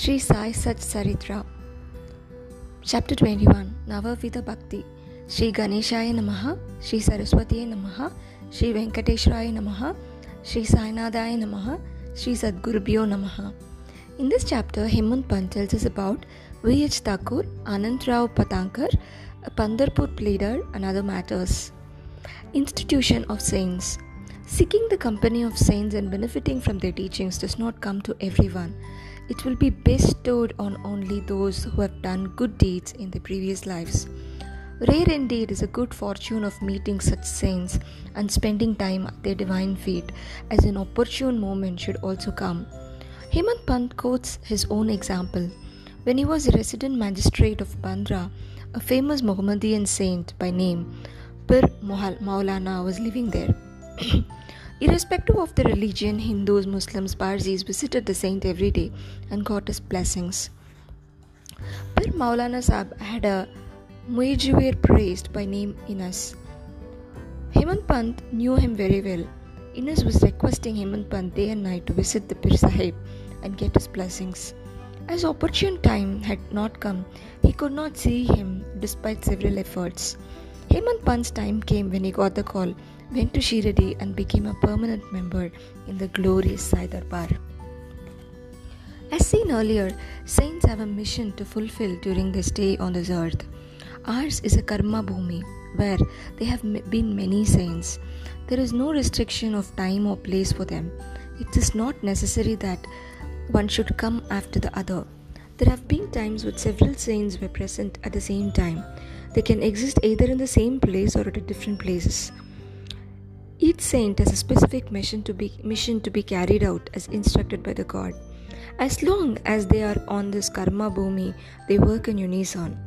Sri Sai Satcharitra Chapter 21 Navavida Bhakti Sri Ganeshaya Namaha Sri Saraswati Namaha Sri Venkateshraya Namaha Sri Sainadaya Namaha Sri Sadgurubhyo Namaha In this chapter, Hemant Pant tells us about V.H. Thakur, Anand Rao Patankar, a Pandharpur pleader, and other matters. Institution of Saints Seeking the company of saints and benefiting from their teachings does not come to everyone. It will be bestowed on only those who have done good deeds in their previous lives. Rare indeed is a good fortune of meeting such saints and spending time at their divine feet, as an opportune moment should also come. Hemant Pant quotes his own example. When he was a resident magistrate of Bandra, a famous Mohammedan saint by name Pir Maulana was living there. Irrespective of the religion, Hindus, Muslims, Parsis visited the saint every day and got his blessings. Pir Maulana Sahib had a Mujawir priest by name Inas. Hemant Pant knew him very well. Inas was requesting Hemant Pant day and night to visit the Pir Sahib and get his blessings. As opportune time had not come, he could not see him despite several efforts. Hemant Pant's time came when he got the call went to Shirdi and became a permanent member in the glorious Sai Darbar. As seen earlier, saints have a mission to fulfill during their stay on this earth. Ours is a karma bhumi where there have been many saints. There is no restriction of time or place for them. It is not necessary that one should come after the other. There have been times when several saints were present at the same time. They can exist either in the same place or at different places. Each saint has a specific mission to be mission to be carried out as instructed by the god. As long as they are on this karma bhumi, they work in unison.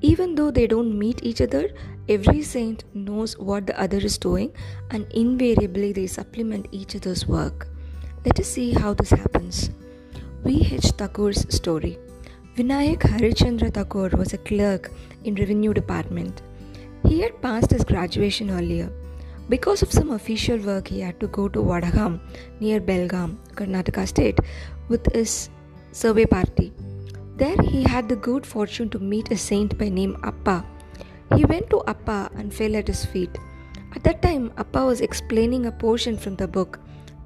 Even though they don't meet each other, every saint knows what the other is doing and invariably they supplement each other's work. Let us see how this happens. V.H. Thakur's story. Vinayak Harichandra Thakur was a clerk in revenue department. He had passed his graduation earlier. Because of some official work, he had to go to Vadagam near Belgaum, Karnataka state, with his survey party. There, he had the good fortune to meet a saint by name Appa. He went to Appa and fell at his feet. At that time, Appa was explaining a portion from the book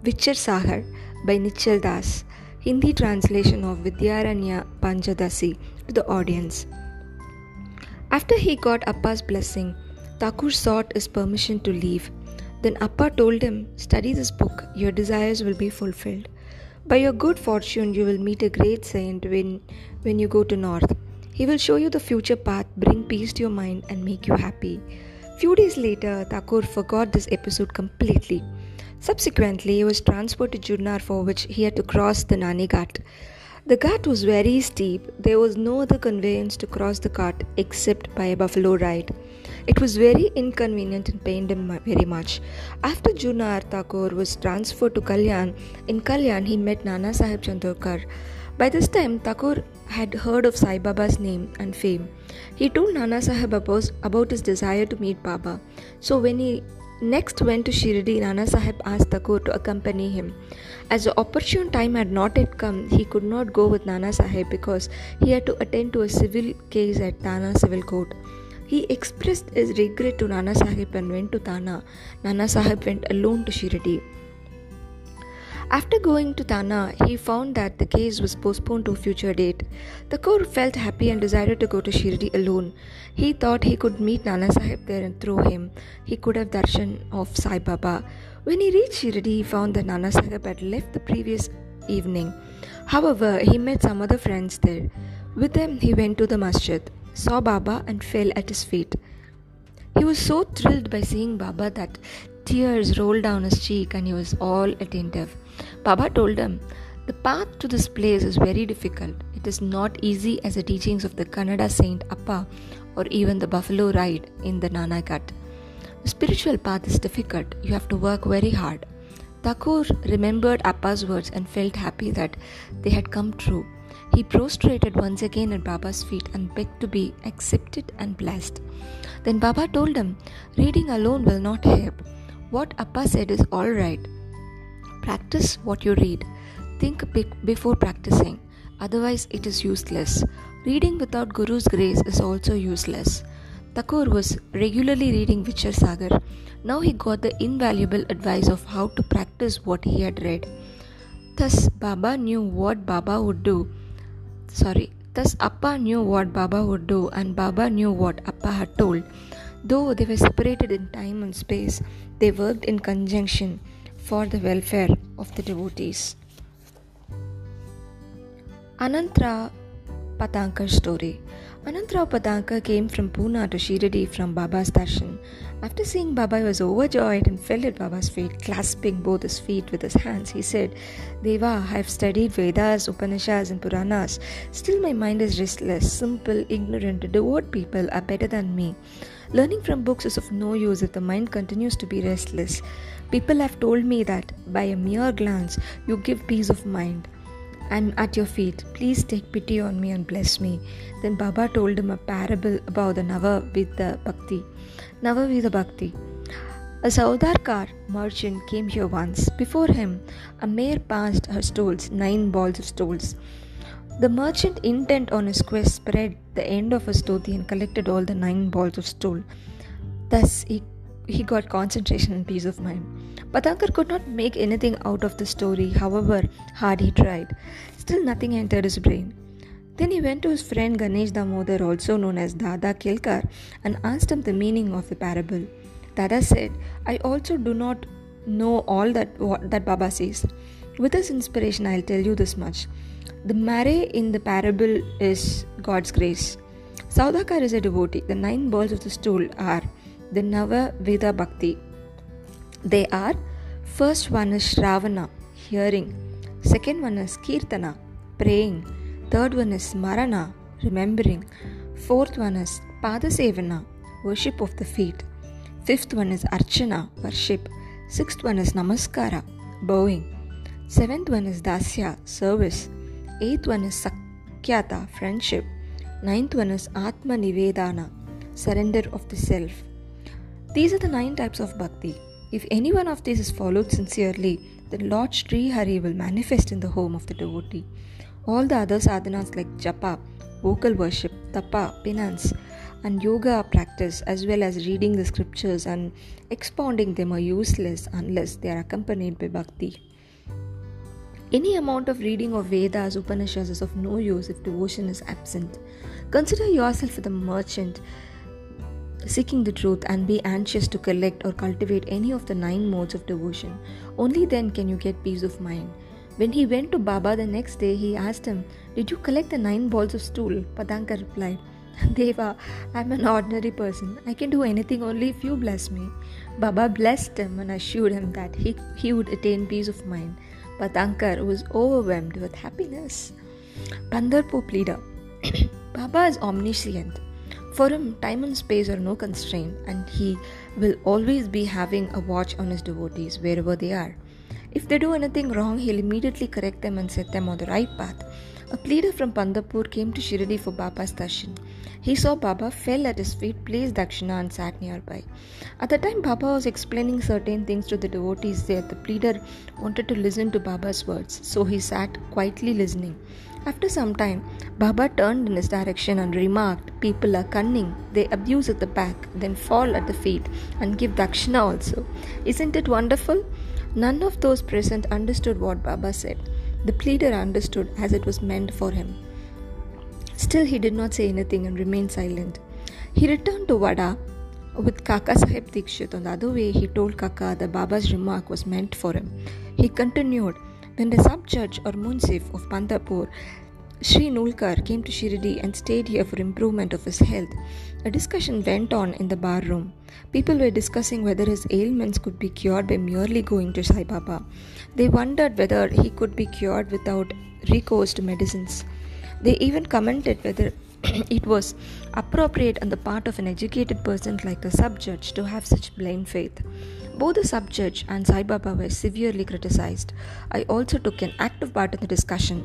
Vichar Sagar by Nichal Das, Hindi translation of Vidyaranya Panchadasi, to the audience. After he got Appa's blessing, Thakur sought his permission to leave. Then Appa told him, Study this book, your desires will be fulfilled. By your good fortune, you will meet a great saint when, when you go to north. He will show you the future path, bring peace to your mind, and make you happy. Few days later, Thakur forgot this episode completely. Subsequently, he was transferred to Junnar for which he had to cross the Nani Ghat. The ghat was very steep. There was no other conveyance to cross the ghat except by a buffalo ride. It was very inconvenient and pained him very much. After Junnar Thakur was transferred to Kalyan, in Kalyan he met Nana Sahib Chandorkar. By this time, Thakur had heard of Sai Baba's name and fame. He told Nana Sahib about his desire to meet Baba. So when he next went to Shirdi, Nana Sahib asked Thakur to accompany him. As the opportune time had not yet come, he could not go with Nana Sahib because he had to attend to a civil case at Tana Civil Court. He expressed his regret to Nana Sahib and went to Tana. Nana Sahib went alone to Shirdi. After going to Tana, he found that the case was postponed to a future date. The Thakur felt happy and decided to go to Shirdi alone. He thought he could meet Nana Sahib there and through him he could have darshan of Sai Baba. When he reached Shirdi, he found that Nana Sahib had left the previous evening. However, he met some other friends there. With them, he went to the masjid saw Baba and fell at his feet. He was so thrilled by seeing Baba that tears rolled down his cheek and he was all attentive. Baba told him, The path to this place is very difficult. It is not easy as the teachings of the Kannada saint Appa or even the buffalo ride in the Nanagat. The spiritual path is difficult. You have to work very hard. Thakur remembered Appa's words and felt happy that they had come true. He prostrated once again at Baba's feet and begged to be accepted and blessed. Then Baba told him, Reading alone will not help. What Appa said is all right. Practice what you read. Think before practicing. otherwise, it is useless. Reading without Guru's grace is also useless. Thakur was regularly reading Vichar Sagar. Now he got the invaluable advice of how to practice what he had read. Thus, Baba knew what Baba would do. Sorry, thus Appa knew what Baba would do, and Baba knew what Appa had told. Though they were separated in time and space, they worked in conjunction for the welfare of the devotees. Anantrao Patankar story. Anantrao Patankar came from Pune to Shirdi from Baba's darshan. After seeing Baba, he was overjoyed and fell at Baba's feet, clasping both his feet with his hands. He said, Deva, I have studied Vedas, Upanishads, and Puranas. Still, my mind is restless, simple, ignorant, devout people are better than me. Learning from books is of no use if the mind continues to be restless. People have told me that by a mere glance you give peace of mind. I'm at your feet. Please take pity on me and bless me. Then Baba told him a parable about the Navavida Bhakti. Navavida Bhakti. A Saudarkar merchant came here once. Before him, a mare passed her stools, nine balls of stools. The merchant, intent on his quest, spread the end of his dhoti and collected all the nine balls of stool. Thus, he, he got concentration and peace of mind. Patankar could not make anything out of the story, however hard he tried. Still, nothing entered his brain. Then he went to his friend Ganesh Damodar, also known as Dada Kelkar, and asked him the meaning of the parable. Dada said, I also do not know all that, that Baba says. With this inspiration, I'll tell you this much. The mare in the parable is God's grace. Saudakar is a devotee. The nine balls of the stool are the Navavida Bhakti, they are first one is Shravana, hearing, second one is Kirtana, praying, third one is Marana, remembering, fourth one is Padasevana, worship of the feet, fifth one is Archana, worship, sixth one is Namaskara, bowing, seventh one is Dasya, service, eighth one is Sakyata, friendship, ninth one is Atma Nivedana, surrender of the self. These are the nine types of bhakti. If any one of these is followed sincerely, then Lord Sri Hari will manifest in the home of the devotee. All the other sadhanas like japa, vocal worship, tapa, penance, and yoga practice, as well as reading the scriptures and expounding them, are useless unless they are accompanied by bhakti. Any amount of reading of Vedas, Upanishads is of no use if devotion is absent. Consider yourself the merchant seeking the truth and be anxious to collect or cultivate any of the nine modes of devotion. Only then can you get peace of mind. When he went to Baba the next day, he asked him, Did you collect the nine balls of stool? Patankar replied, Deva, I'm an ordinary person. I can do anything only if you bless me. Baba blessed him and assured him that he, he would attain peace of mind. Patankar was overwhelmed with happiness. Pandharpur pleader Baba is omniscient. For him, time and space are no constraint, and he will always be having a watch on his devotees wherever they are. If they do anything wrong, he'll immediately correct them and set them on the right path. A pleader from Pandharpur came to Shirdi for Baba's darshan. He saw Baba, fell at his feet, placed dakshina, and sat nearby. At the time Baba was explaining certain things to the devotees there, the pleader wanted to listen to Baba's words, so he sat quietly listening. After some time, Baba turned in his direction and remarked, People are cunning. They abuse at the back, then fall at the feet, and give dakshina also. Isn't it wonderful? None of those present understood what Baba said. The pleader understood as it was meant for him. Still, he did not say anything and remained silent. He returned to Vada with Kaka Sahib Dikshit. On the other way, he told Kaka that Baba's remark was meant for him. He continued, when the sub-judge or munsif of Pandharpur, Sri Nulkar, came to Shirdi and stayed here for improvement of his health, a discussion went on in the bar room. People were discussing whether his ailments could be cured by merely going to Sai Baba. They wondered whether he could be cured without recourse to medicines. They even commented whether it was appropriate on the part of an educated person like a sub-judge to have such blind faith. Both the sub-judge and Sai Baba were severely criticized. I also took an active part in the discussion.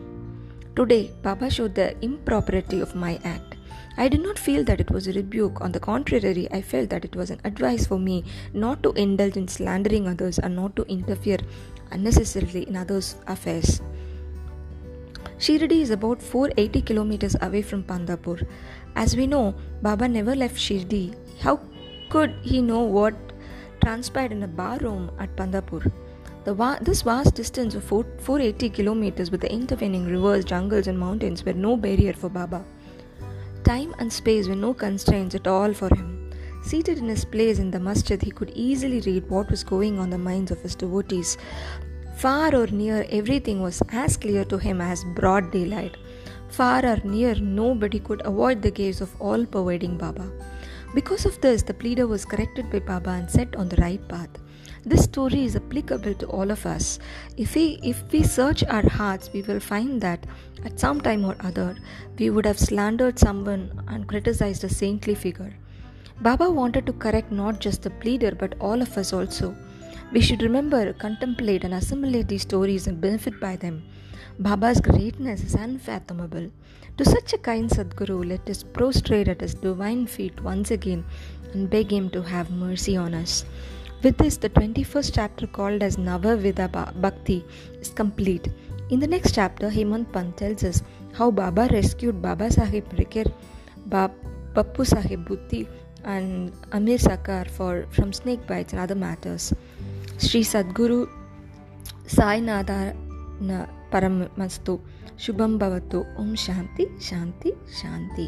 Today, Baba showed the impropriety of my act. I did not feel that it was a rebuke. On the contrary, I felt that it was an advice for me not to indulge in slandering others and not to interfere unnecessarily in others' affairs. Shirdi is about 480 kilometers away from Pandharpur. As we know, Baba never left Shirdi. How could he know what transpired in a bar room at Pandharpur? Va- this vast distance of 4, 480 kilometers with the intervening rivers, jungles, and mountains were no barrier for Baba. Time and space were no constraints at all for him. Seated in his place in the masjid, he could easily read what was going on the minds of his devotees. Far or near, everything was as clear to him as broad daylight. Far or near, nobody could avoid the gaze of all pervading Baba. Because of this, the pleader was corrected by Baba and set on the right path. This story is applicable to all of us. If we if we search our hearts, we will find that at some time or other we would have slandered someone and criticized a saintly figure. Baba wanted to correct not just the pleader but all of us also. We should remember, contemplate, and assimilate these stories and benefit by them. Baba's greatness is unfathomable. To such a kind Sadguru, let us prostrate at his divine feet once again and beg him to have mercy on us. With this, the 21st chapter called as Navavida Bhakti is complete. In the next chapter, Hemant Pant tells us how Baba rescued Baba Sahib Rikir, Bab, Bappu Sahib Butti, and Amir Sakar for, from snake bites and other matters. Shri Sadhguru Sainath ಪರಮಸ್ತು. Shubham ಭವತ್ತು Om Shanti Shanti Shanti.